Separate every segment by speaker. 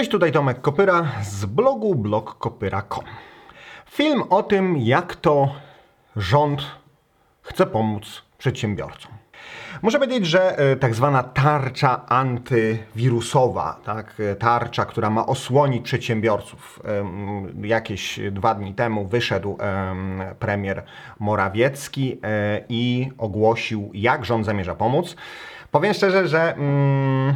Speaker 1: Cześć, tutaj Tomek Kopyra z blogu blogkopyra.com. Film o tym, jak to rząd chce pomóc przedsiębiorcom. Muszę powiedzieć, że e, tak zwana tarcza antywirusowa, tak, e, tarcza, która ma osłonić przedsiębiorców. Jakieś dwa dni temu wyszedł em, premier Morawiecki e, i ogłosił, jak rząd zamierza pomóc. Powiem szczerze, że mm,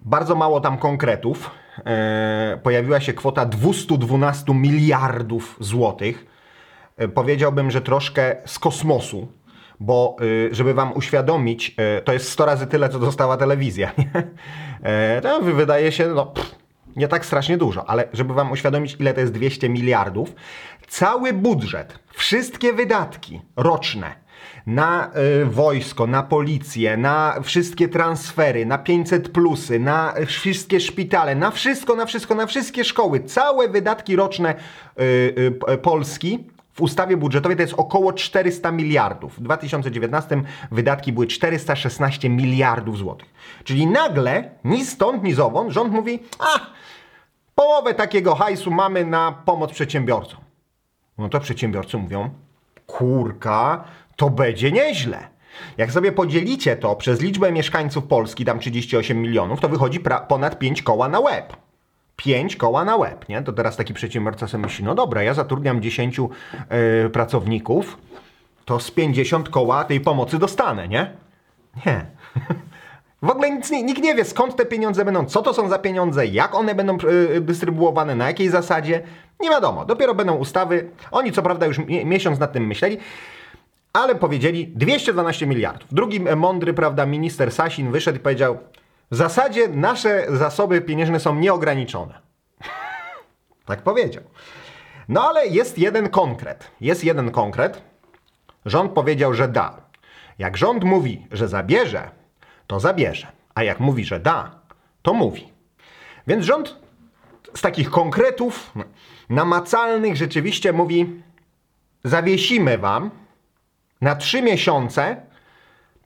Speaker 1: bardzo mało tam konkretów. E, pojawiła się kwota 212 miliardów złotych. E, powiedziałbym, że troszkę z kosmosu, bo e, żeby wam uświadomić, to jest 100 razy tyle, co dostała telewizja. To wydaje się, no, pff, nie tak strasznie dużo, ale żeby wam uświadomić, ile to jest 200 miliardów, cały budżet, wszystkie wydatki roczne na y, wojsko, na policję, na wszystkie transfery, na 500 plusy, na wszystkie szpitale, na wszystko, na wszystko, na wszystkie szkoły, całe wydatki roczne y, y, P- Polski w ustawie budżetowej to jest około 400 miliardów. W 2019 wydatki były 416 miliardów złotych. Czyli nagle, ni stąd, ni zowąd, rząd mówi, a połowę takiego hajsu mamy na pomoc przedsiębiorcom. No to przedsiębiorcy mówią, kurka, to będzie nieźle. Jak sobie podzielicie to przez liczbę mieszkańców Polski, tam 38 milionów, to wychodzi ponad 5 koła na łeb. 5 koła na łeb, nie? To teraz taki przedsiębiorca sobie myśli, no dobra, ja zatrudniam 10 yy, pracowników, to z 50 koła tej pomocy dostanę, nie? Nie. W ogóle nic, nikt nie wie, skąd te pieniądze będą, co to są za pieniądze, jak one będą y, dystrybuowane, na jakiej zasadzie. Nie wiadomo, dopiero będą ustawy. Oni co prawda już mi- miesiąc nad tym myśleli, ale powiedzieli 212 miliardów. Drugi mądry, prawda, minister Sasin wyszedł i powiedział: W zasadzie nasze zasoby pieniężne są nieograniczone. tak powiedział. No ale jest jeden konkret. Jest jeden konkret. Rząd powiedział, że da. Jak rząd mówi, że zabierze, to zabierze. A jak mówi, że da, to mówi. Więc rząd z takich konkretów namacalnych rzeczywiście mówi: zawiesimy wam na trzy miesiące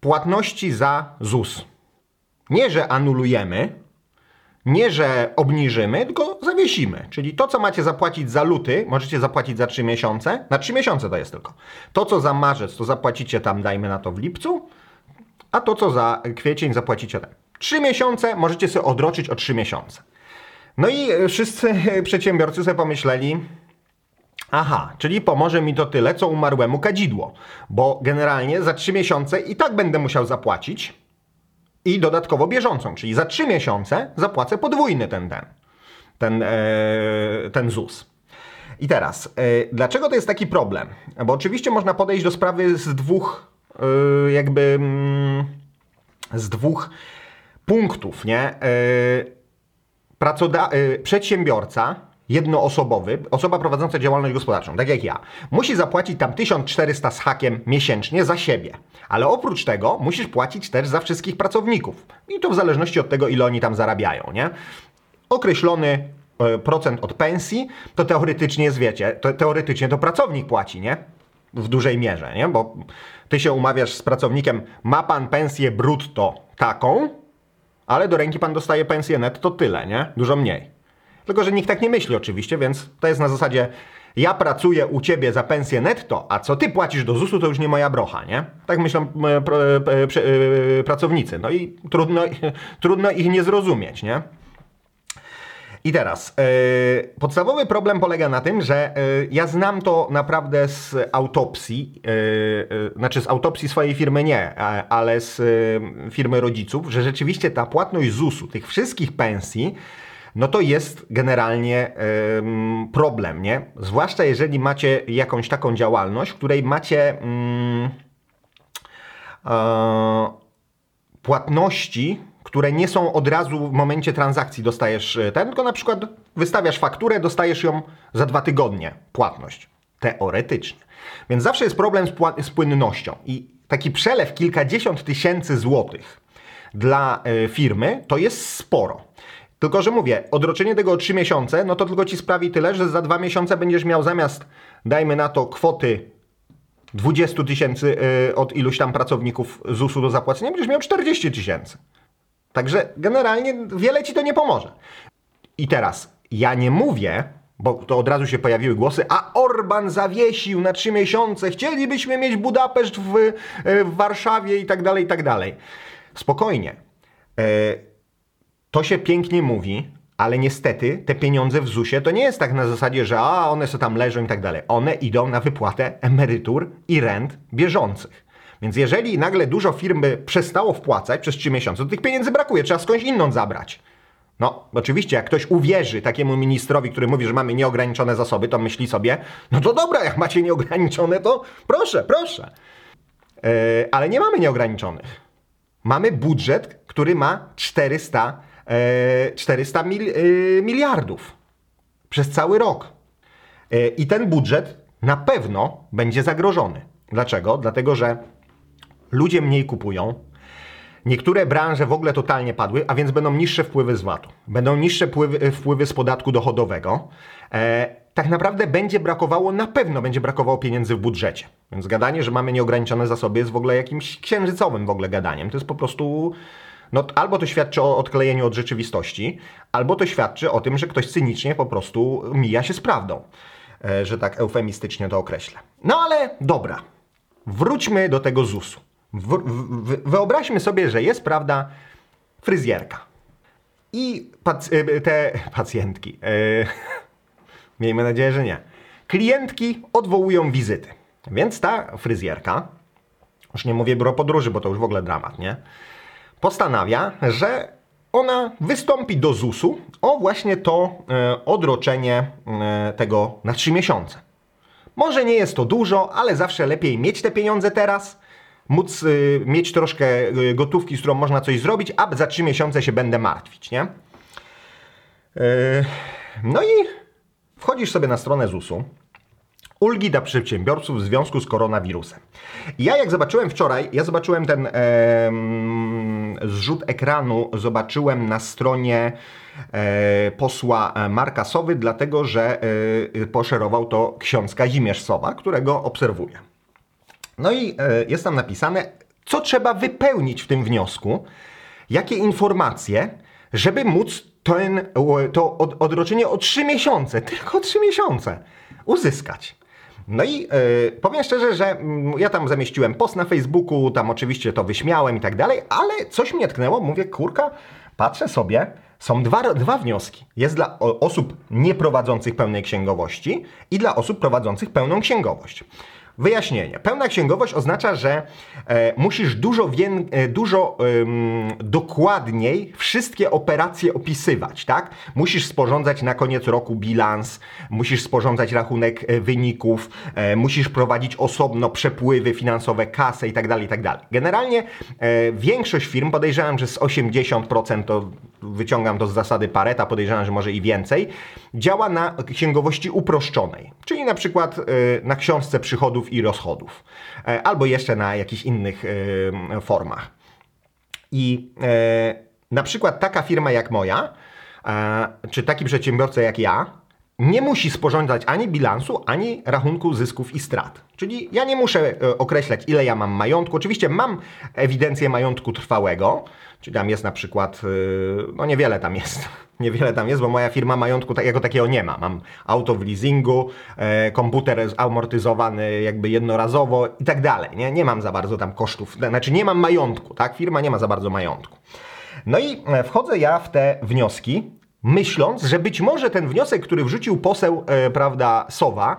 Speaker 1: płatności za ZUS. Nie, że anulujemy, nie, że obniżymy, tylko zawiesimy. Czyli to, co macie zapłacić za luty, możecie zapłacić za 3 miesiące. Na 3 miesiące to jest tylko. To, co za marzec, to zapłacicie tam, dajmy na to w lipcu, a to, co za kwiecień, zapłacicie tam. 3 miesiące możecie sobie odroczyć o 3 miesiące. No i wszyscy przedsiębiorcy sobie pomyśleli, Aha, czyli pomoże mi to tyle, co umarłemu kadzidło, bo generalnie za 3 miesiące i tak będę musiał zapłacić i dodatkowo bieżącą, czyli za 3 miesiące zapłacę podwójny ten ten, ten, e, ten ZUS. I teraz, e, dlaczego to jest taki problem? Bo oczywiście można podejść do sprawy z dwóch, e, jakby mm, z dwóch punktów, nie? E, pracoda- y, przedsiębiorca jednoosobowy, osoba prowadząca działalność gospodarczą, tak jak ja, musi zapłacić tam 1400 z hakiem miesięcznie za siebie. Ale oprócz tego musisz płacić też za wszystkich pracowników. I to w zależności od tego, ile oni tam zarabiają, nie? Określony e, procent od pensji, to teoretycznie jest, wiecie, to, teoretycznie to pracownik płaci, nie? W dużej mierze, nie? Bo ty się umawiasz z pracownikiem, ma pan pensję brutto taką, ale do ręki pan dostaje pensję netto tyle, nie? Dużo mniej. Tylko, że nikt tak nie myśli oczywiście, więc to jest na zasadzie ja pracuję u ciebie za pensję netto, a co ty płacisz do ZUS-u, to już nie moja brocha, nie? Tak myślą e, pr- e, e, pracownicy. No i trudno, trudno ich nie zrozumieć, nie? I teraz, e, podstawowy problem polega na tym, że e, ja znam to naprawdę z autopsji, e, znaczy z autopsji swojej firmy nie, a, ale z firmy rodziców, że rzeczywiście ta płatność ZUS-u, tych wszystkich pensji, no to jest generalnie em, problem, nie? Zwłaszcza jeżeli macie jakąś taką działalność, w której macie e, płatności, które nie są od razu w momencie transakcji dostajesz e, ten, tylko na przykład wystawiasz fakturę, dostajesz ją za dwa tygodnie płatność. Teoretycznie. Więc zawsze jest problem z, z płynnością. I taki przelew kilkadziesiąt tysięcy złotych dla e, firmy to jest sporo. Tylko, że mówię, odroczenie tego o 3 miesiące, no to tylko ci sprawi tyle, że za dwa miesiące będziesz miał zamiast, dajmy na to, kwoty 20 tysięcy y, od iluś tam pracowników ZUS-u do zapłacenia, będziesz miał 40 tysięcy. Także generalnie wiele ci to nie pomoże. I teraz, ja nie mówię, bo to od razu się pojawiły głosy, a Orban zawiesił na trzy miesiące, chcielibyśmy mieć Budapeszt w, e, w Warszawie i tak dalej, i tak dalej. Spokojnie. E, to się pięknie mówi, ale niestety te pieniądze w ZUS-ie to nie jest tak na zasadzie, że a one sobie tam leżą i tak dalej. One idą na wypłatę emerytur i rent bieżących. Więc jeżeli nagle dużo firm by przestało wpłacać przez 3 miesiące, to tych pieniędzy brakuje, trzeba skądś inną zabrać. No, oczywiście, jak ktoś uwierzy takiemu ministrowi, który mówi, że mamy nieograniczone zasoby, to myśli sobie, no to dobra, jak macie nieograniczone, to proszę, proszę. Yy, ale nie mamy nieograniczonych. Mamy budżet, który ma 400, yy, 400 mil, yy, miliardów przez cały rok. Yy, I ten budżet na pewno będzie zagrożony. Dlaczego? Dlatego, że ludzie mniej kupują, Niektóre branże w ogóle totalnie padły, a więc będą niższe wpływy z VAT-u. Będą niższe wpływy, wpływy z podatku dochodowego. E, tak naprawdę będzie brakowało, na pewno będzie brakowało pieniędzy w budżecie. Więc gadanie, że mamy nieograniczone zasoby jest w ogóle jakimś księżycowym w ogóle gadaniem. To jest po prostu... No, albo to świadczy o odklejeniu od rzeczywistości, albo to świadczy o tym, że ktoś cynicznie po prostu mija się z prawdą. E, że tak eufemistycznie to określę. No ale dobra. Wróćmy do tego ZUS-u. Wyobraźmy sobie, że jest, prawda, fryzjerka. I pac te pacjentki, yy, miejmy nadzieję, że nie, klientki odwołują wizyty. Więc ta fryzjerka, już nie mówię biuro podróży, bo to już w ogóle dramat, nie? Postanawia, że ona wystąpi do ZUS-u o właśnie to e, odroczenie e, tego na 3 miesiące. Może nie jest to dużo, ale zawsze lepiej mieć te pieniądze teraz, móc y, mieć troszkę gotówki, z którą można coś zrobić, a za 3 miesiące się będę martwić, nie? No i wchodzisz sobie na stronę ZUS-u, ulgi dla przedsiębiorców w związku z koronawirusem. Ja jak zobaczyłem wczoraj, ja zobaczyłem ten e, zrzut ekranu, zobaczyłem na stronie e, posła Marka Sowy, dlatego że e, poszerował to ksiądz Kazimierz Sowa, którego obserwuję. No i e, jest tam napisane, co trzeba wypełnić w tym wniosku, jakie informacje, żeby móc ten, to odroczenie o 3 miesiące, tylko 3 miesiące uzyskać. No i yy, powiem szczerze, że yy, ja tam zamieściłem post na Facebooku, tam oczywiście to wyśmiałem i tak dalej, ale coś mnie tknęło, mówię, kurka, patrzę sobie, są dwa, dwa wnioski. Jest dla osób nieprowadzących pełnej księgowości i dla osób prowadzących pełną księgowość. Wyjaśnienie. Pełna księgowość oznacza, że e, musisz dużo, wię- e, dużo dokładniej wszystkie operacje opisywać, tak? Musisz sporządzać na koniec roku bilans, musisz sporządzać rachunek e, wyników, e, musisz prowadzić osobno przepływy finansowe, kasę itd., tak itd. Tak Generalnie e, większość firm, podejrzewam, że z 80% to wyciągam to z zasady Pareta, podejrzewam, że może i więcej, działa na księgowości uproszczonej, czyli na przykład na książce przychodów i rozchodów, e, albo jeszcze na jakichś innych e, formach. I e, na przykład taka firma jak moja, czy taki przedsiębiorca jak ja, nie musi sporządzać ani bilansu, ani rachunku zysków i strat. Czyli ja nie muszę określać, ile ja mam majątku. Oczywiście mam ewidencję majątku trwałego, czyli tam jest na przykład, no niewiele tam jest, Niewiele tam jest, bo moja firma majątku jako takiego nie ma. Mam auto w leasingu, e, komputer amortyzowany jakby jednorazowo i tak dalej. Nie? nie mam za bardzo tam kosztów, znaczy nie mam majątku, tak? Firma nie ma za bardzo majątku. No i e, wchodzę ja w te wnioski, myśląc, że być może ten wniosek, który wrzucił poseł, e, prawda, Sowa,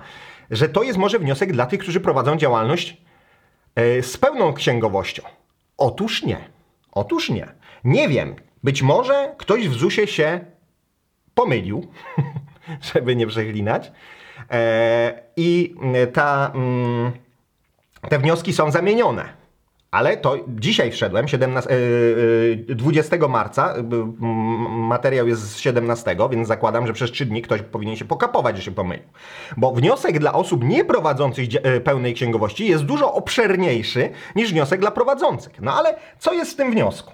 Speaker 1: że to jest może wniosek dla tych, którzy prowadzą działalność e, z pełną księgowością. Otóż nie. Otóż nie. Nie wiem, być może ktoś w ZUSie się pomylił, żeby nie przeklinać. E, I ta, mm, te wnioski są zamienione. Ale to dzisiaj wszedłem, 17, 20 e, e, marca, materiał jest z 17, więc zakładam, że przez 3 dni ktoś powinien się pokapować, że się pomylił. Bo wniosek dla osób nieprowadzących pełnej księgowości jest dużo obszerniejszy niż wniosek dla prowadzących. No ale co jest w tym wniosku?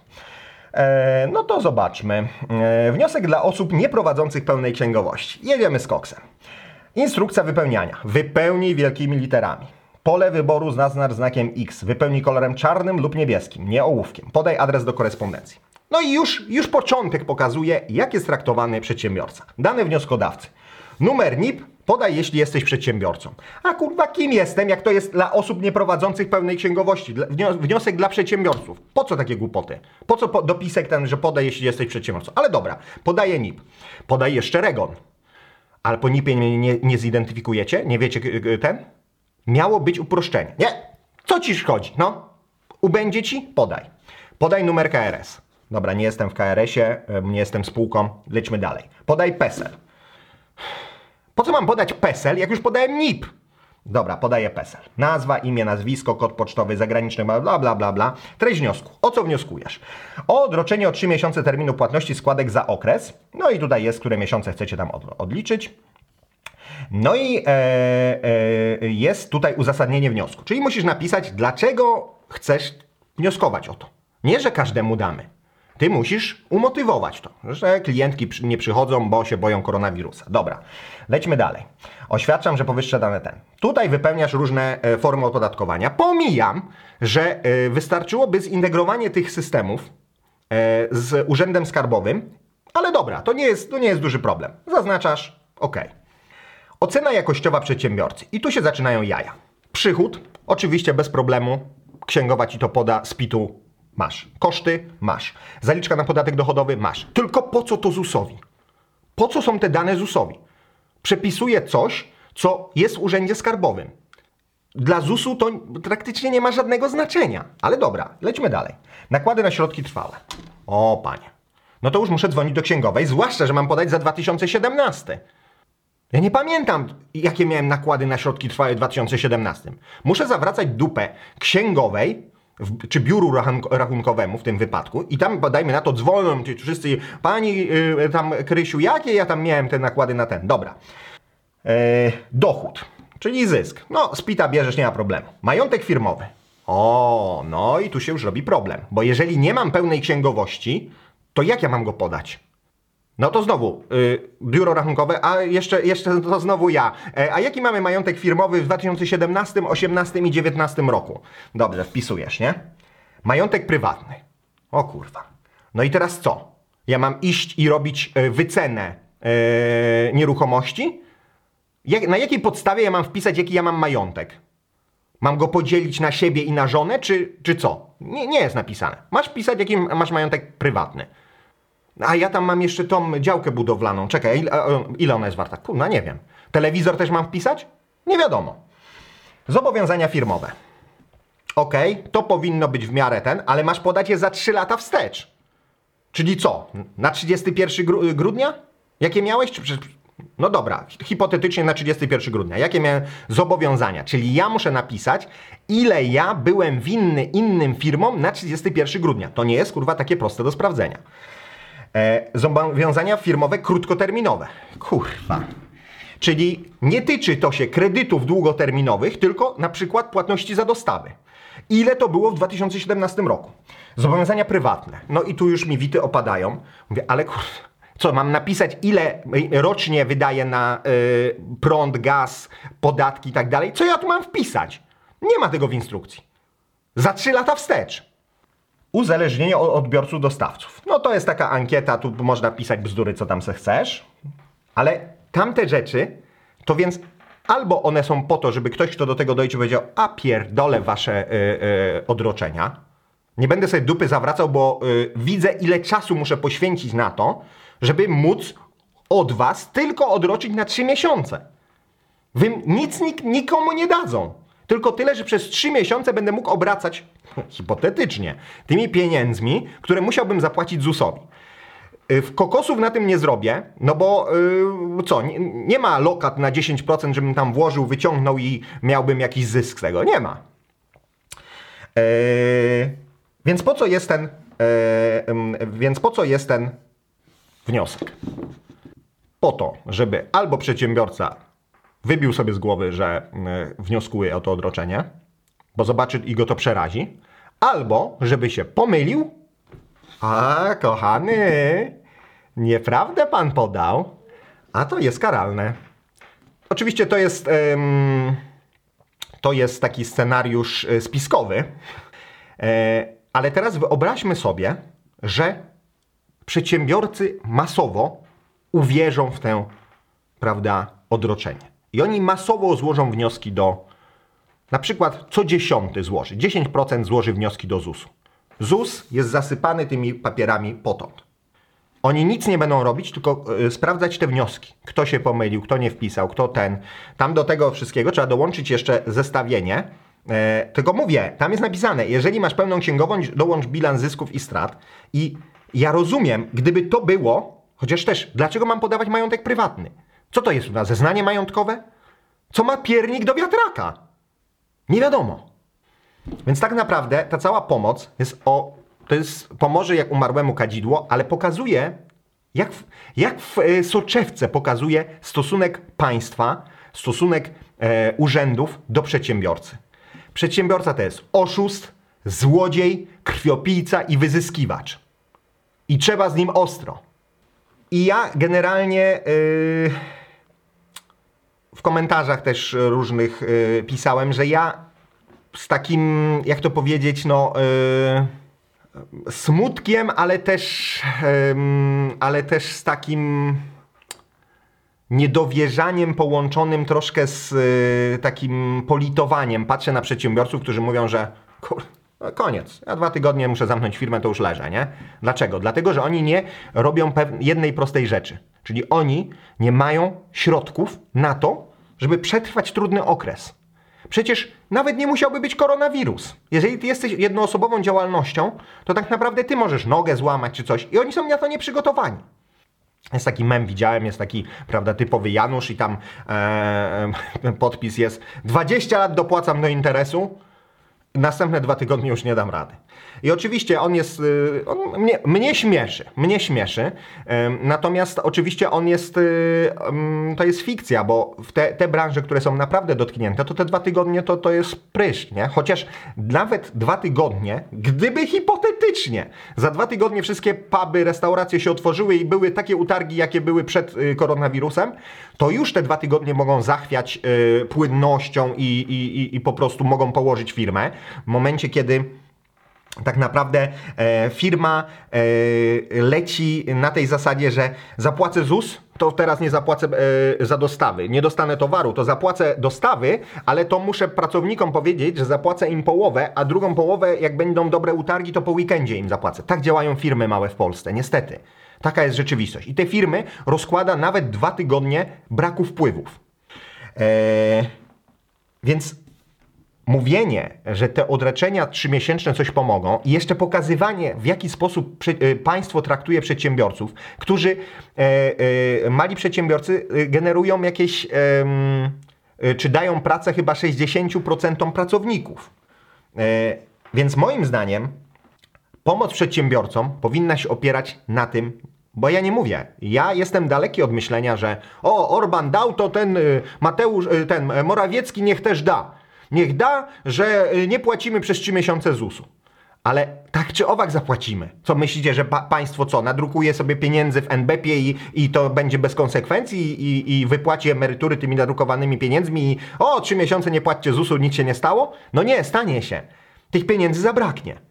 Speaker 1: E, no to zobaczmy. E, wniosek dla osób nieprowadzących pełnej księgowości. Jedziemy z koksem. Instrukcja wypełniania. Wypełnij wielkimi literami. Pole wyboru zaznacz znakiem X. Wypełnij kolorem czarnym lub niebieskim, nie ołówkiem. Podaj adres do korespondencji. No i już, już początek pokazuje, jak jest traktowany przedsiębiorca. Dane wnioskodawcy. Numer NIP podaj, jeśli jesteś przedsiębiorcą. A kurwa, kim jestem, jak to jest dla osób nieprowadzących pełnej księgowości? Wniosek dla przedsiębiorców. Po co takie głupoty? Po co dopisek ten, że podaj, jeśli jesteś przedsiębiorcą? Ale dobra, podaję NIP. Podaj jeszcze REGON. Ale po NIP-ie nie, nie, nie zidentyfikujecie? Nie wiecie ten? Miało być uproszczenie. Nie! Co ci szkodzi? No, ubędzie ci? Podaj. Podaj numer KRS. Dobra, nie jestem w KRS-ie, nie jestem spółką, lećmy dalej. Podaj PESEL. Po co mam podać PESEL, jak już podałem NIP? Dobra, podaję PESEL. Nazwa, imię, nazwisko, kod pocztowy, zagraniczny, bla, bla, bla, bla. Treść wniosku. O co wnioskujesz? O odroczenie o 3 miesiące terminu płatności składek za okres. No i tutaj jest, które miesiące chcecie tam od, odliczyć. No i e, e, jest tutaj uzasadnienie wniosku. Czyli musisz napisać, dlaczego chcesz wnioskować o to. Nie, że każdemu damy. Ty musisz umotywować to, że klientki nie przychodzą, bo się boją koronawirusa. Dobra, lećmy dalej. Oświadczam, że powyższe dane ten. Tutaj wypełniasz różne e, formy opodatkowania. Pomijam, że wystarczyłoby zintegrowanie tych systemów z urzędem skarbowym, ale dobra, to nie jest, to nie jest duży problem. Zaznaczasz, ok. Ocena jakościowa przedsiębiorcy. I tu się zaczynają jaja. Przychód, oczywiście bez problemu, księgowa ci to poda z PIT-u, masz. Koszty, masz. Zaliczka na podatek dochodowy, masz. Tylko po co to ZUS-owi? Po co są te dane ZUS-owi? Przepisuje coś, co jest w urzędzie skarbowym. Dla ZUS-u to praktycznie nie ma żadnego znaczenia. Ale dobra, lećmy dalej. Nakłady na środki trwałe. O, panie. No to już muszę dzwonić do księgowej, zwłaszcza, że mam podać za 2017. Ja nie pamiętam, jakie miałem nakłady na środki trwałe w 2017. Muszę zawracać dupę księgowej, w, czy biuru rachunk- rachunkowemu w tym wypadku i tam, dajmy na to, dzwonią ci wszyscy, pani yy, tam Krysiu, jakie ja tam miałem te nakłady na ten? Dobra. E, dochód, czyli zysk. No, z PIT-a bierzesz, nie ma problemu. Majątek firmowy. O, no i tu się już robi problem, bo jeżeli nie mam pełnej księgowości, to jak ja mam go podać? No to znowu, y, biuro rachunkowe, a jeszcze, jeszcze to znowu ja. E, a jaki mamy majątek firmowy w 2017, 2018 i 2019 roku? Dobrze, wpisujesz, nie? Majątek prywatny. O kurwa. No i teraz co? Ja mam iść i robić e, wycenę e, nieruchomości? Jak, na jakiej podstawie ja mam wpisać, jaki ja mam majątek? Mam go podzielić na siebie i na żonę, czy, czy co? Nie, nie jest napisane. Masz pisać, jaki masz majątek prywatny. A ja tam mam jeszcze tą działkę budowlaną. Czekaj, ile, ona jest warta? Kurna, nie wiem. Telewizor też mam wpisać? Nie wiadomo. Zobowiązania firmowe. Ok, to powinno być w miarę ten, ale masz podać je za 3 lata wstecz. Czyli co? Na 31 gru- grudnia? Jakie miałeś? No dobra, hipotetycznie na 31 grudnia. Jakie miałem zobowiązania? Czyli ja muszę napisać, ile ja byłem winny innym firmom na 31 grudnia. To nie jest kurwa takie proste do sprawdzenia. E, zobowiązania firmowe krótkoterminowe. Kurwa. Czyli nie tyczy to się kredytów długoterminowych, tylko na przykład płatności za dostawy. Ile to było w 2017 roku? Zobowiązania prywatne. No i tu już mi wity opadają. Mówię, ale kurwa, co, mam napisać, ile rocznie wydaję na y, prąd, gaz, podatki i tak dalej? Co ja tu mam wpisać? Nie ma tego w instrukcji. Za 3 lata wstecz. Uzależnienie od odbiorców dostawców. No to jest taka ankieta, tu można pisać bzdury, co tam se chcesz, ale tamte rzeczy, to więc albo one są po to, żeby ktoś, kto do tego dojdzie, powiedział, a pierdolę wasze y, y, odroczenia, nie będę sobie dupy zawracał, bo y, widzę, ile czasu muszę poświęcić na to, żeby móc od was tylko odroczyć na 3 miesiące. Wy nic nik, nikomu nie dadzą. Tylko tyle, że przez 3 miesiące będę mógł obracać, hipotetycznie, tymi pieniędzmi, które musiałbym zapłacić ZUS-owi. Y, W kokosów na tym nie zrobię, no bo yy, co, nie, nie ma lokat na 10%, żebym tam włożył, wyciągnął i miałbym jakiś zysk z tego. Nie ma. Yy, więc po co jest ten, yy, więc po co jest ten wniosek? Po to, żeby albo przedsiębiorca wybił sobie z głowy, że y, wnioskuje o to odroczenie, bo zobaczy i go to przerazi, albo żeby się pomylił. A, kochany, nieprawdę pan podał, a to jest karalne. Oczywiście to jest, ym, to jest taki scenariusz y, spiskowy, E, ale teraz wyobraźmy sobie, że przedsiębiorcy masowo uwierzą w tę, prawda, odroczenie. I oni masowo złożą wnioski do, na przykład co dziesiąty złoży, 10% złoży wnioski do ZUS-u. ZUS jest zasypany tymi papierami potąd. Oni nic nie będą robić, tylko y, sprawdzać te wnioski. Kto się pomylił, kto nie wpisał, kto ten. Tam do tego wszystkiego trzeba dołączyć jeszcze zestawienie. E, tylko mówię, tam jest napisane, jeżeli masz pełną księgową, dołącz bilans zysków i strat. I ja rozumiem, gdyby to było, chociaż też, dlaczego mam podawać majątek prywatny? Co to jest u nas? Zeznanie majątkowe? Co ma piernik do wiatraka? Nie wiadomo. Więc tak naprawdę ta cała pomoc jest o. To jest pomoże jak umarłemu kadzidło, ale pokazuje, jak w, jak w e, soczewce pokazuje stosunek państwa, stosunek e, urzędów do przedsiębiorcy. Przedsiębiorca to jest oszust, złodziej, krwiopijca i wyzyskiwacz. I trzeba z nim ostro. I ja generalnie yy, w komentarzach też różnych yy, pisałem, że ja z takim, jak to powiedzieć, no. Yy, smutkiem, ale też, ale też z takim niedowierzaniem połączonym troszkę z y, takim politowaniem. Patrzę na przedsiębiorców, którzy mówią, że no koniec, ja dwa tygodnie muszę zamknąć firmę, to już leżę, nie? Dlaczego? Dlatego, że oni nie robią jednej prostej rzeczy. Czyli oni nie mają środków na to, żeby przetrwać trudny okres. Przecież nawet nie musiałby być koronawirus. Jeżeli ty jesteś jednoosobową działalnością, to tak naprawdę ty możesz nogę złamać czy coś i oni są na to nieprzygotowani. Jest taki mem, widziałem, jest taki, prawda, typowy Janusz i tam e, e, podpis jest 20 lat dopłacam do interesu, następne dwa tygodnie już nie dam rady. I oczywiście on jest, y, on mnie, mnie śmieszy, mnie śmieszy, natomiast oczywiście on jest, y, to jest fikcja, bo te, te branże, które są naprawdę dotknięte, to te dwa tygodnie to, to jest pryszcz, nie? Chociaż nawet dwa tygodnie, gdyby hipotetycznie za dwa tygodnie wszystkie puby, restauracje się otworzyły i były takie utargi, jakie były przed y, koronawirusem, to już te dwa tygodnie mogą zachwiać płynnością i, i, i po prostu mogą położyć firmę. W momencie, kiedy tak naprawdę e, firma e, leci na tej zasadzie, że zapłacę ZUS, to teraz nie zapłacę e, za dostawy. Nie dostanę towaru, to zapłacę dostawy, ale to muszę pracownikom powiedzieć, że zapłacę im połowę, a drugą połowę, jak będą dobre utargi, to po weekendzie im zapłacę. Tak działają firmy małe w Polsce, niestety. Taka jest rzeczywistość. I te firmy rozkłada nawet dwa tygodnie braku wpływów. Eee, więc mówienie, że te odreczenia trzymiesięczne coś pomogą i jeszcze pokazywanie, w jaki sposób y, państwo traktuje przedsiębiorców, którzy, e, e, mali przedsiębiorcy generują jakieś, e, czy dają pracę chyba 60% pracowników. E, więc moim zdaniem pomoc przedsiębiorcom powinna się opierać na tym, bo ja nie mówię. Ja jestem daleki od myślenia, że o, Orban dał, to ten Mateusz, ten Morawiecki niech też da. Niech da, że y, nie płacimy przez 3 miesiące ZUS-u. Ale tak czy owak zapłacimy. Co myślicie, że pa państwo co? Nadrukuje sobie pieniędzy w NBP i, i to będzie bez konsekwencji i, i wypłaci emerytury tymi nadrukowanymi pieniędzmi i o, trzy miesiące nie płaccie ZUS-u, nic się nie stało? No nie, stanie się. Tych pieniędzy zabraknie.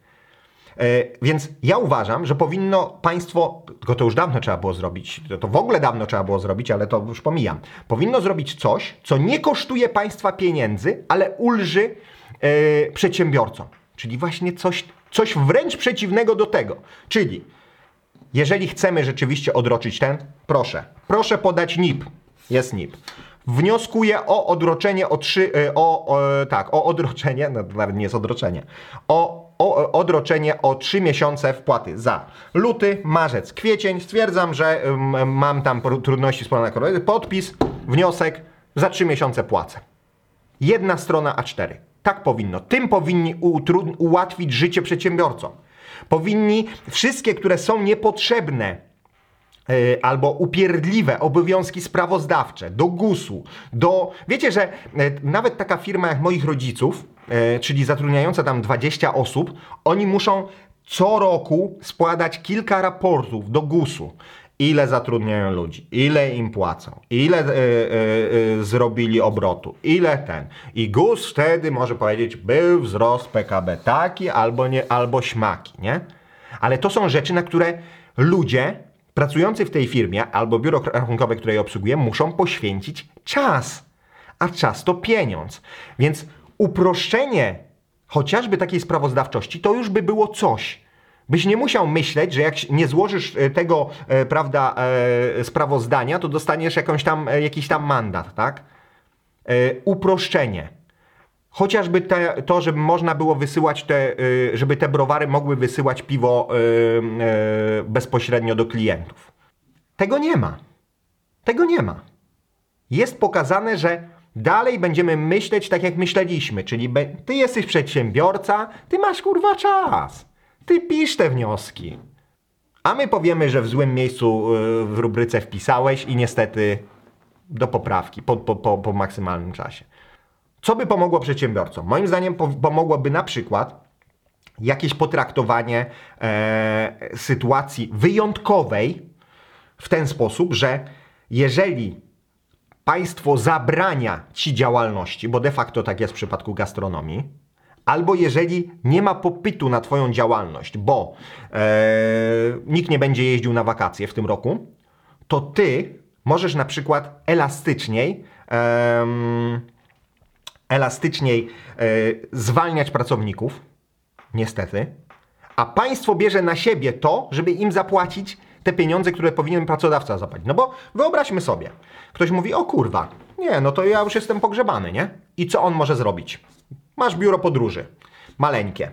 Speaker 1: E, więc ja uważam, że powinno państwo, tylko to już dawno trzeba było zrobić, to, w ogóle dawno trzeba było zrobić, ale to już pomijam. Powinno zrobić coś, co nie kosztuje państwa pieniędzy, ale ulży e, przedsiębiorcom. Czyli właśnie coś, coś wręcz przeciwnego do tego. Czyli jeżeli chcemy rzeczywiście odroczyć ten, proszę, proszę podać NIP. Jest NIP wnioskuję o odroczenie o trzy, e, o, o, tak, o odroczenie, no nawet nie jest odroczenie, o, o odroczenie o trzy miesiące wpłaty za luty, marzec, kwiecień. Stwierdzam, że mam tam trudności z podaną Podpis, wniosek, za trzy miesiące płacę. Jedna strona A4. Tak powinno. Tym powinni ułatwić życie przedsiębiorcom. Powinni wszystkie, które są niepotrzebne albo upierdliwe obowiązki sprawozdawcze do GUS-u, do... Wiecie, że e, nawet taka firma jak moich rodziców, e, czyli zatrudniająca tam 20 osób, oni muszą co roku składać kilka raportów do GUS-u. Ile zatrudniają ludzi, ile im płacą, ile y, y, y, zrobili obrotu, ile ten. I GUS wtedy może powiedzieć, był wzrost PKB taki albo, nie, albo śmaki, nie? Ale to są rzeczy, na które ludzie pracujący w tej firmie albo biuro rachunkowe, które je obsługuje, muszą poświęcić czas. A czas to pieniądz. Więc uproszczenie chociażby takiej sprawozdawczości to już by było coś. Byś nie musiał myśleć, że jak nie złożysz e, tego, e, prawda, e, sprawozdania, to dostaniesz jakąś tam, jakiś tam mandat, tak? Uproszczenie. Chociażby te, to, żeby można było wysyłać te, y, żeby te browary mogły wysyłać piwo y, y, bezpośrednio do klientów. Tego nie ma. Tego nie ma. Jest pokazane, że dalej będziemy myśleć tak, jak myśleliśmy, czyli ty jesteś przedsiębiorca, ty masz kurwa czas. Ty pisz te wnioski. A my powiemy, że w złym miejscu w rubryce wpisałeś i niestety do poprawki po, po, po, po maksymalnym czasie. Co by pomogło przedsiębiorcom? Moim zdaniem po- pomogłoby na przykład jakieś potraktowanie e, sytuacji wyjątkowej w ten sposób, że jeżeli państwo zabrania ci działalności, bo de facto tak jest w przypadku gastronomii, albo jeżeli nie ma popytu na Twoją działalność, bo e, nikt nie będzie jeździł na wakacje w tym roku, to Ty możesz na przykład elastyczniej. em, elastyczniej e, zwalniać pracowników, niestety, a państwo bierze na siebie to, żeby im zapłacić te pieniądze, które powinien pracodawca zapłacić. No bo wyobraźmy sobie, ktoś mówi, o kurwa, nie, no to ja już jestem pogrzebany, nie? I co on może zrobić? Masz biuro podróży, maleńkie.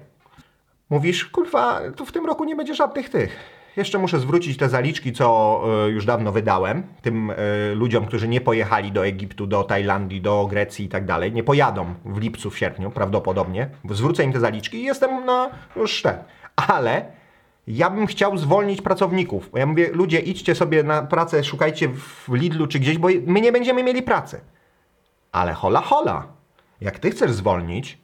Speaker 1: Mówisz, kurwa, to w tym roku nie będzie żadnych tych. Jeszcze muszę zwrócić te zaliczki, co y, już dawno wydałem, tym y, ludziom, którzy nie pojechali do Egiptu, do Tajlandii, do Grecji i tak dalej. Nie pojadą w lipcu, w sierpniu, prawdopodobnie. Zwrócę im te zaliczki i jestem na już ten. Ale ja bym chciał zwolnić pracowników. Bo ja mówię, ludzie, idźcie sobie na pracę, szukajcie w Lidlu czy gdzieś, bo my nie będziemy mieli pracy. Ale hola, hola. Jak ty chcesz zwolnić,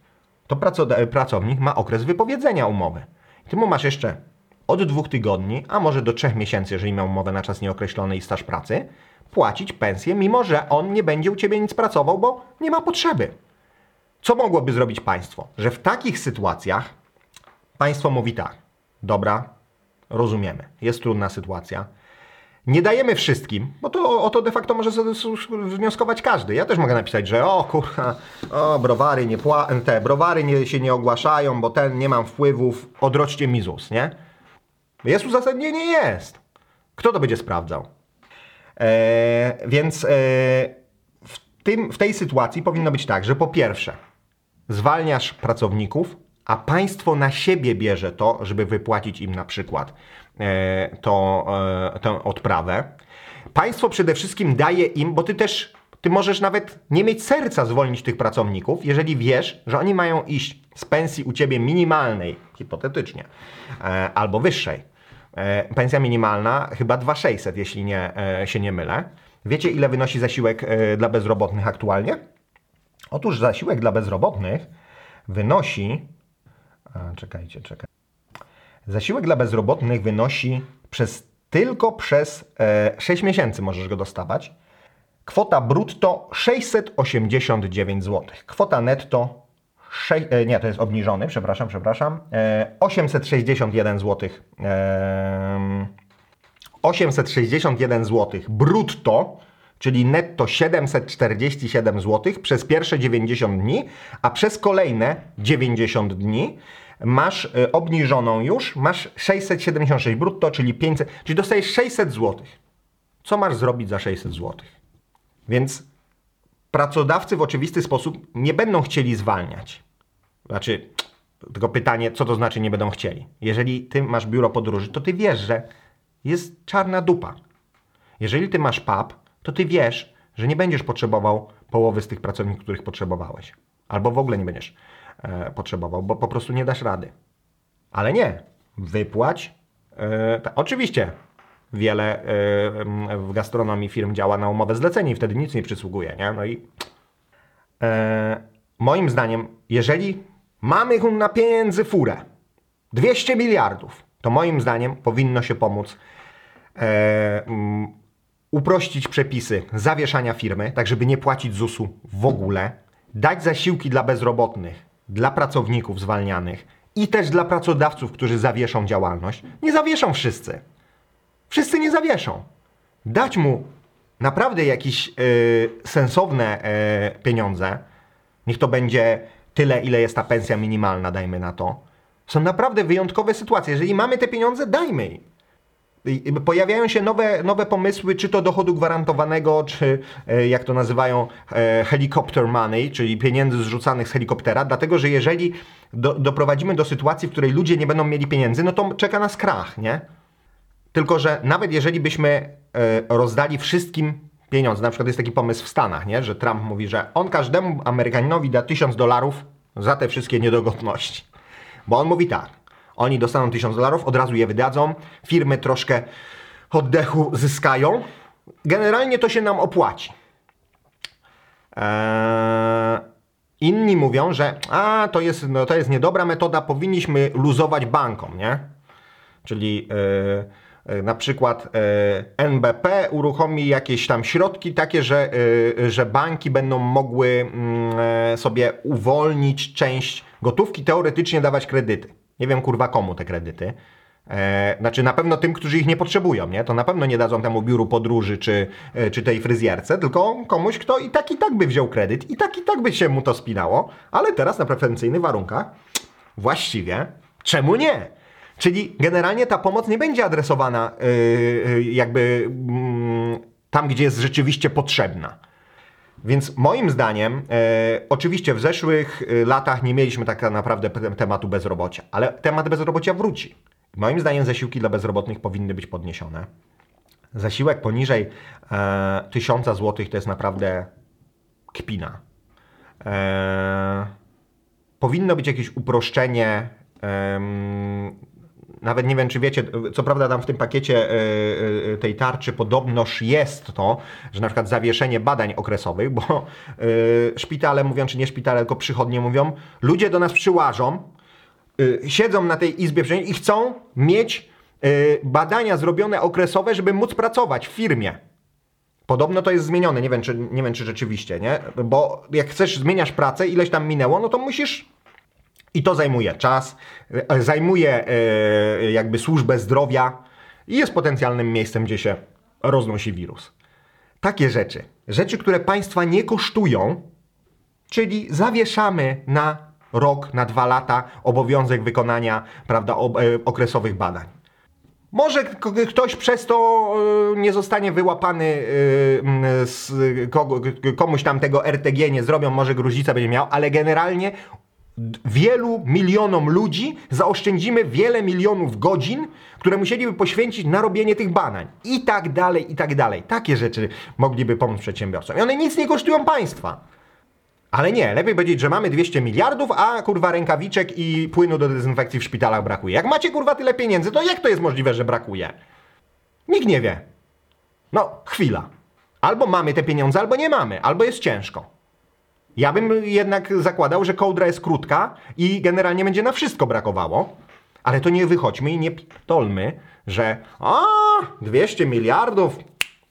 Speaker 1: to pracoda- pracownik ma okres wypowiedzenia umowy. Ty mu masz jeszcze od dwóch tygodni, a może do trzech miesięcy, jeżeli miał umowę na czas nieokreślony i staż pracy, płacić pensję, mimo że on nie będzie u ciebie nic pracował, bo nie ma potrzeby. Co mogłoby zrobić państwo? Że w takich sytuacjach państwo mówi tak, dobra, rozumiemy, jest trudna sytuacja, nie dajemy wszystkim, bo to o to de facto może wnioskować każdy. Ja też mogę napisać, że o kurwa, o browary nie pła- te browary nie, się nie ogłaszają, bo ten nie mam wpływów, odroczcie mi ZUS, nie? Jest uzasadnienie? Jest. Kto to będzie sprawdzał? E, więc e, w, tym, w tej sytuacji powinno być tak, że po pierwsze zwalniasz pracowników, a państwo na siebie bierze to, żeby wypłacić im na przykład e, to, e, tę odprawę. Państwo przede wszystkim daje im, bo ty też, ty możesz nawet nie mieć serca zwolnić tych pracowników, jeżeli wiesz, że oni mają iść z pensji u ciebie minimalnej, hipotetycznie, e, albo wyższej. E, pensja minimalna chyba 2600, jeśli nie, e, się nie mylę. Wiecie, ile wynosi zasiłek e, dla bezrobotnych aktualnie? Otóż zasiłek dla bezrobotnych wynosi. A, czekajcie, czekaj. Zasiłek dla bezrobotnych wynosi przez tylko przez e, 6 miesięcy możesz go dostawać. Kwota brutto 689 zł. Kwota netto sze- e, nie, to jest obniżony, przepraszam, przepraszam. E, 861 zł. E, 861 zł brutto, czyli netto 747 zł przez pierwsze 90 dni, a przez kolejne 90 dni masz e, obniżoną już, masz 676 brutto, czyli 500, czyli dostajesz 600 zł. Co masz zrobić za 600 zł? Więc pracodawcy w oczywisty sposób nie będą chcieli zwalniać. Znaczy, tylko pytanie, co to znaczy nie będą chcieli? Jeżeli ty masz biuro podróży, to ty wiesz, że jest czarna dupa. Jeżeli ty masz pub, to ty wiesz, że nie będziesz potrzebował połowy z tych pracowników, których potrzebowałeś. Albo w ogóle nie będziesz e, potrzebował, bo po prostu nie dasz rady. Ale nie. Wypłać. E, ta, oczywiście wiele e, w gastronomii firm działa na umowę zlecenie i wtedy nic nie przysługuje. Nie? No i e, moim zdaniem, jeżeli mamy na pieniędzy furę 200 miliardów, to moim zdaniem powinno się pomóc e, mm, uprościć przepisy zawieszania firmy, tak żeby nie płacić ZUS-u w ogóle, dać zasiłki dla bezrobotnych, dla pracowników zwalnianych i też dla pracodawców, którzy zawieszą działalność. Nie zawieszą wszyscy. Wszyscy nie zawieszą. Dać mu naprawdę jakieś y, sensowne y, pieniądze, niech to będzie tyle, ile jest ta pensja minimalna, dajmy na to. Są naprawdę wyjątkowe sytuacje. Jeżeli mamy te pieniądze, dajmy im. Pojawiają się nowe, nowe pomysły, czy to dochodu gwarantowanego, czy e, jak to nazywają helicopter money, czyli pieniędzy zrzucanych z helikoptera, dlatego że jeżeli do, doprowadzimy do sytuacji, w której ludzie nie będą mieli pieniędzy, no to czeka nas krach, nie? Tylko, że nawet jeżeli byśmy e, rozdali wszystkim pieniądze, na przykład jest taki pomysł w Stanach, nie? że Trump mówi, że on każdemu Amerykaninowi da 1000 dolarów za te wszystkie niedogodności. Bo on mówi tak, oni dostaną 1000 dolarów, od razu je wydadzą, firmy troszkę oddechu zyskają. Generalnie to się nam opłaci. Eee, inni mówią, że a, to, jest, no, to jest niedobra metoda, powinniśmy luzować bankom, nie? Czyli e, na przykład e, NBP uruchomi jakieś tam środki takie, że, e, że banki będą mogły mm, e, sobie uwolnić część gotówki, teoretycznie dawać kredyty. Nie wiem kurwa komu te kredyty. E, znaczy na pewno tym, którzy ich nie potrzebują, nie? To na pewno nie dadzą temu biuru podróży czy, e, czy tej fryzjerce, tylko komuś, kto i tak i tak by wziął kredyt i tak i tak by się mu to spinało, ale teraz na preferencyjnych warunkach właściwie czemu nie? Czyli generalnie ta pomoc nie będzie adresowana yy, yy, jakby mm, tam, gdzie jest rzeczywiście potrzebna. Więc moim zdaniem, e, oczywiście w zeszłych e, latach nie mieliśmy tak naprawdę tematu bezrobocia, ale temat bezrobocia wróci. Moim zdaniem zasiłki dla bezrobotnych powinny być podniesione. Zasiłek poniżej e, 1000 zł to jest naprawdę kpina. E, powinno być jakieś uproszczenie. em, nawet nie wiem, czy wiecie, co prawda tam w tym pakiecie e, e, tej tarczy podobnoż jest to, że na przykład zawieszenie badań okresowych, bo e, szpitale mówią, czy nie szpitale, tylko przychodnie mówią, ludzie do nas przyłażą, siedzą na tej izbie i chcą mieć badania zrobione okresowe, żeby móc pracować w firmie. Podobno to jest zmienione, nie wiem, czy, nie wiem czy rzeczywiście, nie? Bo jak chcesz, zmieniasz pracę, ileś tam minęło, no to musisz i to zajmuje czas, e, zajmuje e, jakby służbę zdrowia i jest potencjalnym miejscem, gdzie się roznosi wirus. Takie rzeczy, rzeczy, które państwa nie kosztują, czyli zawieszamy na rok, na dwa lata obowiązek wykonania prawda, e, okresowych badań. Może ktoś przez to nie zostanie wyłapany, komuś tam tego RTG nie zrobią, może gruźlica będzie miał, ale generalnie wielu milionom ludzi zaoszczędzimy wiele milionów godzin, które musieliby poświęcić na robienie tych badań. I tak dalej, i tak dalej. Takie rzeczy mogliby pomóc przedsiębiorcom. I one nic nie kosztują państwa. Ale nie, lepiej powiedzieć, że mamy 200 miliardów, a kurwa rękawiczek i płynu do dezynfekcji w szpitalach brakuje. Jak macie kurwa tyle pieniędzy, to jak to jest możliwe, że brakuje? Nikt nie wie. No, chwila. Albo mamy te pieniądze, albo nie mamy, albo jest ciężko. Ja bym jednak zakładał, że kołdra jest krótka i generalnie będzie na wszystko brakowało. Ale to nie wychodźmy i nie pitolmy, że a 200 miliardów,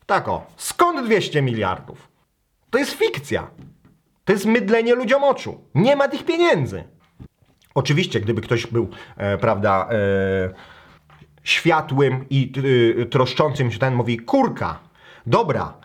Speaker 1: tak o, skąd 200 miliardów? To jest fikcja. To jest mydlenie ludziom oczu. Nie ma tych pieniędzy. Oczywiście, gdyby ktoś był, e, prawda, e, światłym i y, troszczącym się ten mówi, kurka, dobra, e,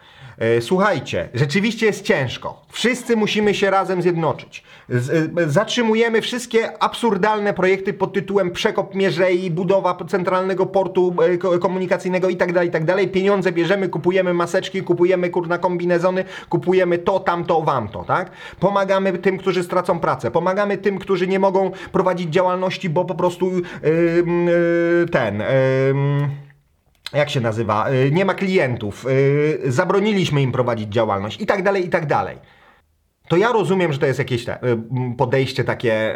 Speaker 1: słuchajcie, rzeczywiście jest ciężko. Wszyscy musimy się razem zjednoczyć. E, zatrzymujemy wszystkie absurdalne projekty pod tytułem przekop mierzei, budowa centralnego portu e, ko- komunikacyjnego i tak dalej, i tak. Pieniądze bierzemy, kupujemy maseczki, kupujemy kurna kombinezony, kupujemy to, tamto, wamto, tak? Pomagamy tym, którzy stracą pracę, pomagamy tym, którzy nie mogą prowadzić działalności, bo po prostu yy, yy, ten... Yy, jak się nazywa, y, nie ma klientów, y, zabroniliśmy im prowadzić działalność i tak dalej, i tak dalej. To ja rozumiem, że to jest jakieś y, podejście takie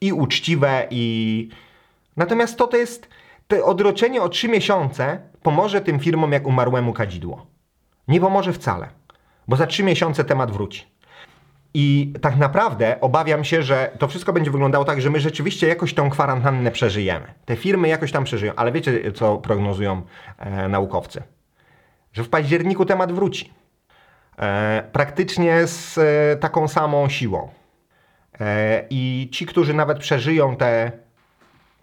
Speaker 1: i uczciwe, i. Natomiast to, to jest. To odroczenie o trzy miesiące pomoże tym firmom jak umarłemu kadzidło. Nie pomoże wcale, bo za trzy miesiące temat wróci. I tak naprawdę obawiam się, że to wszystko będzie wyglądało tak, że my rzeczywiście jakoś tą kwarantannę przeżyjemy. Te firmy jakoś tam przeżyją, ale wiecie, co prognozują e, naukowcy? Że w październiku temat wróci. E, praktycznie z e, taką samą siłą. E, I ci, którzy nawet przeżyją te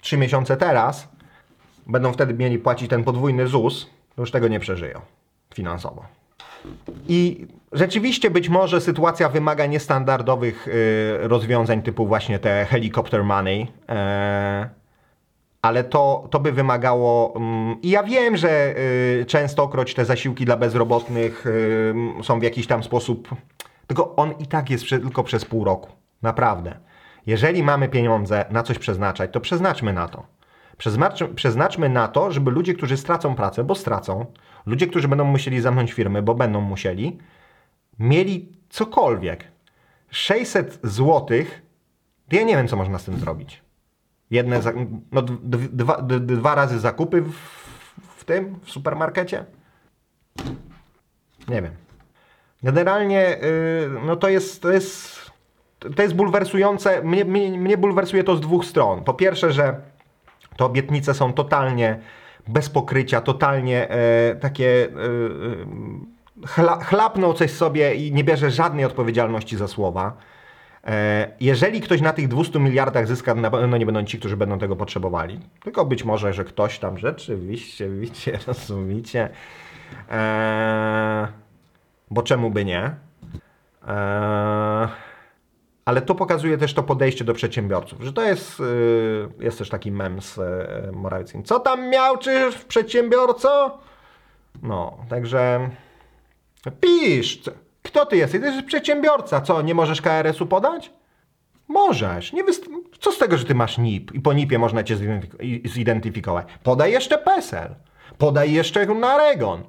Speaker 1: trzy miesiące teraz, będą wtedy mieli płacić ten podwójny ZUS, już tego nie przeżyją finansowo. I rzeczywiście być może sytuacja wymaga niestandardowych y, rozwiązań typu właśnie te helicopter money, e, ale to, to by wymagało. mm, I ja wiem, że y, częstokroć te zasiłki dla bezrobotnych y, są w jakiś tam sposób. Tylko on i tak jest prze, tylko przez pół roku. Naprawdę. Jeżeli mamy pieniądze na coś przeznaczać, to przeznaczmy na to. Przeznacz, przeznaczmy na to, żeby ludzie, którzy stracą pracę, bo stracą, ludzie, którzy będą musieli zamknąć firmy, bo będą musieli, mieli cokolwiek. 600 złotych, ja nie wiem, co można z tym zrobić. Jedne, no, dwa, dwa razy zakupy w, w tym, w supermarkecie? Nie wiem. Generalnie, y, no to jest, to jest, to jest bulwersujące. Mnie, mnie, mnie bulwersuje to z dwóch stron. Po pierwsze, że te obietnice są totalnie bez pokrycia, totalnie e, takie e, e, chla, chlapnął coś sobie i nie bierze żadnej odpowiedzialności za słowa. E, jeżeli ktoś na tych 200 miliardach zyska, na pewno nie będą ci, którzy będą tego potrzebowali. Tylko być może, że ktoś tam rzeczywiście, widzicie, rozumicie. E, bo czemu by nie? E, ale to pokazuje też to podejście do przedsiębiorców, że to jest, yy, jest też taki mem z yy, Morawieckim. Co tam miał, czy przedsiębiorco? No, także pisz, kto ty jesteś? Ty jesteś przedsiębiorca, co, nie możesz KRS-u podać? Możesz, nie wyst- co z tego, że ty masz NIP i po NIP-ie można cię zidentyfikować? Podaj jeszcze PESEL, podaj jeszcze Naregon.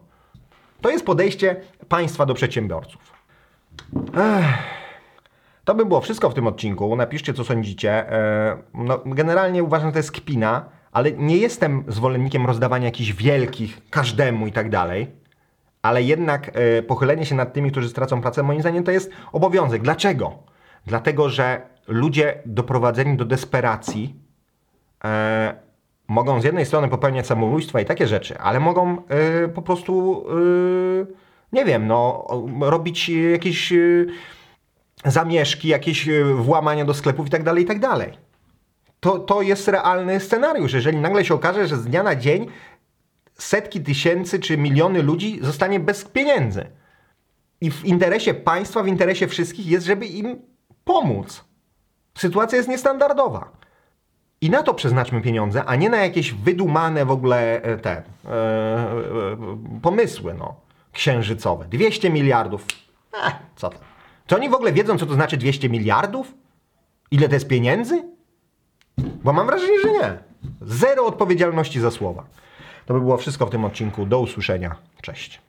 Speaker 1: To jest podejście państwa do przedsiębiorców. To by było wszystko w tym odcinku. Napiszcie, co sądzicie. E, No, generalnie uważam, że to jest kpina, ale nie jestem zwolennikiem rozdawania jakichś wielkich każdemu i tak dalej. Ale jednak e, pochylenie się nad tymi, którzy stracą pracę, moim zdaniem to jest obowiązek. Dlaczego? Dlatego, że ludzie doprowadzeni do desperacji e, mogą z jednej strony popełniać samobójstwa i takie rzeczy, ale mogą e, po prostu, e, nie wiem, no, robić jakieś. Zamieszki, jakieś e, włamania do sklepów i tak dalej, i tak dalej. To, to jest realny scenariusz. Jeżeli nagle się okaże, że z dnia na dzień setki tysięcy czy miliony ludzi zostanie bez pieniędzy. I w interesie państwa, w interesie wszystkich jest, żeby im pomóc. Sytuacja jest niestandardowa. I na to przeznaczmy pieniądze, a nie na jakieś wydumane w ogóle e, te e, pomysły, no, księżycowe. 200 miliardów. Eh, co to? Czy oni w ogóle wiedzą, co to znaczy 200 miliardów? Ile to jest pieniędzy? Bo mam wrażenie, że nie. Zero odpowiedzialności za słowa. To by było wszystko w tym odcinku. Do usłyszenia. Cześć.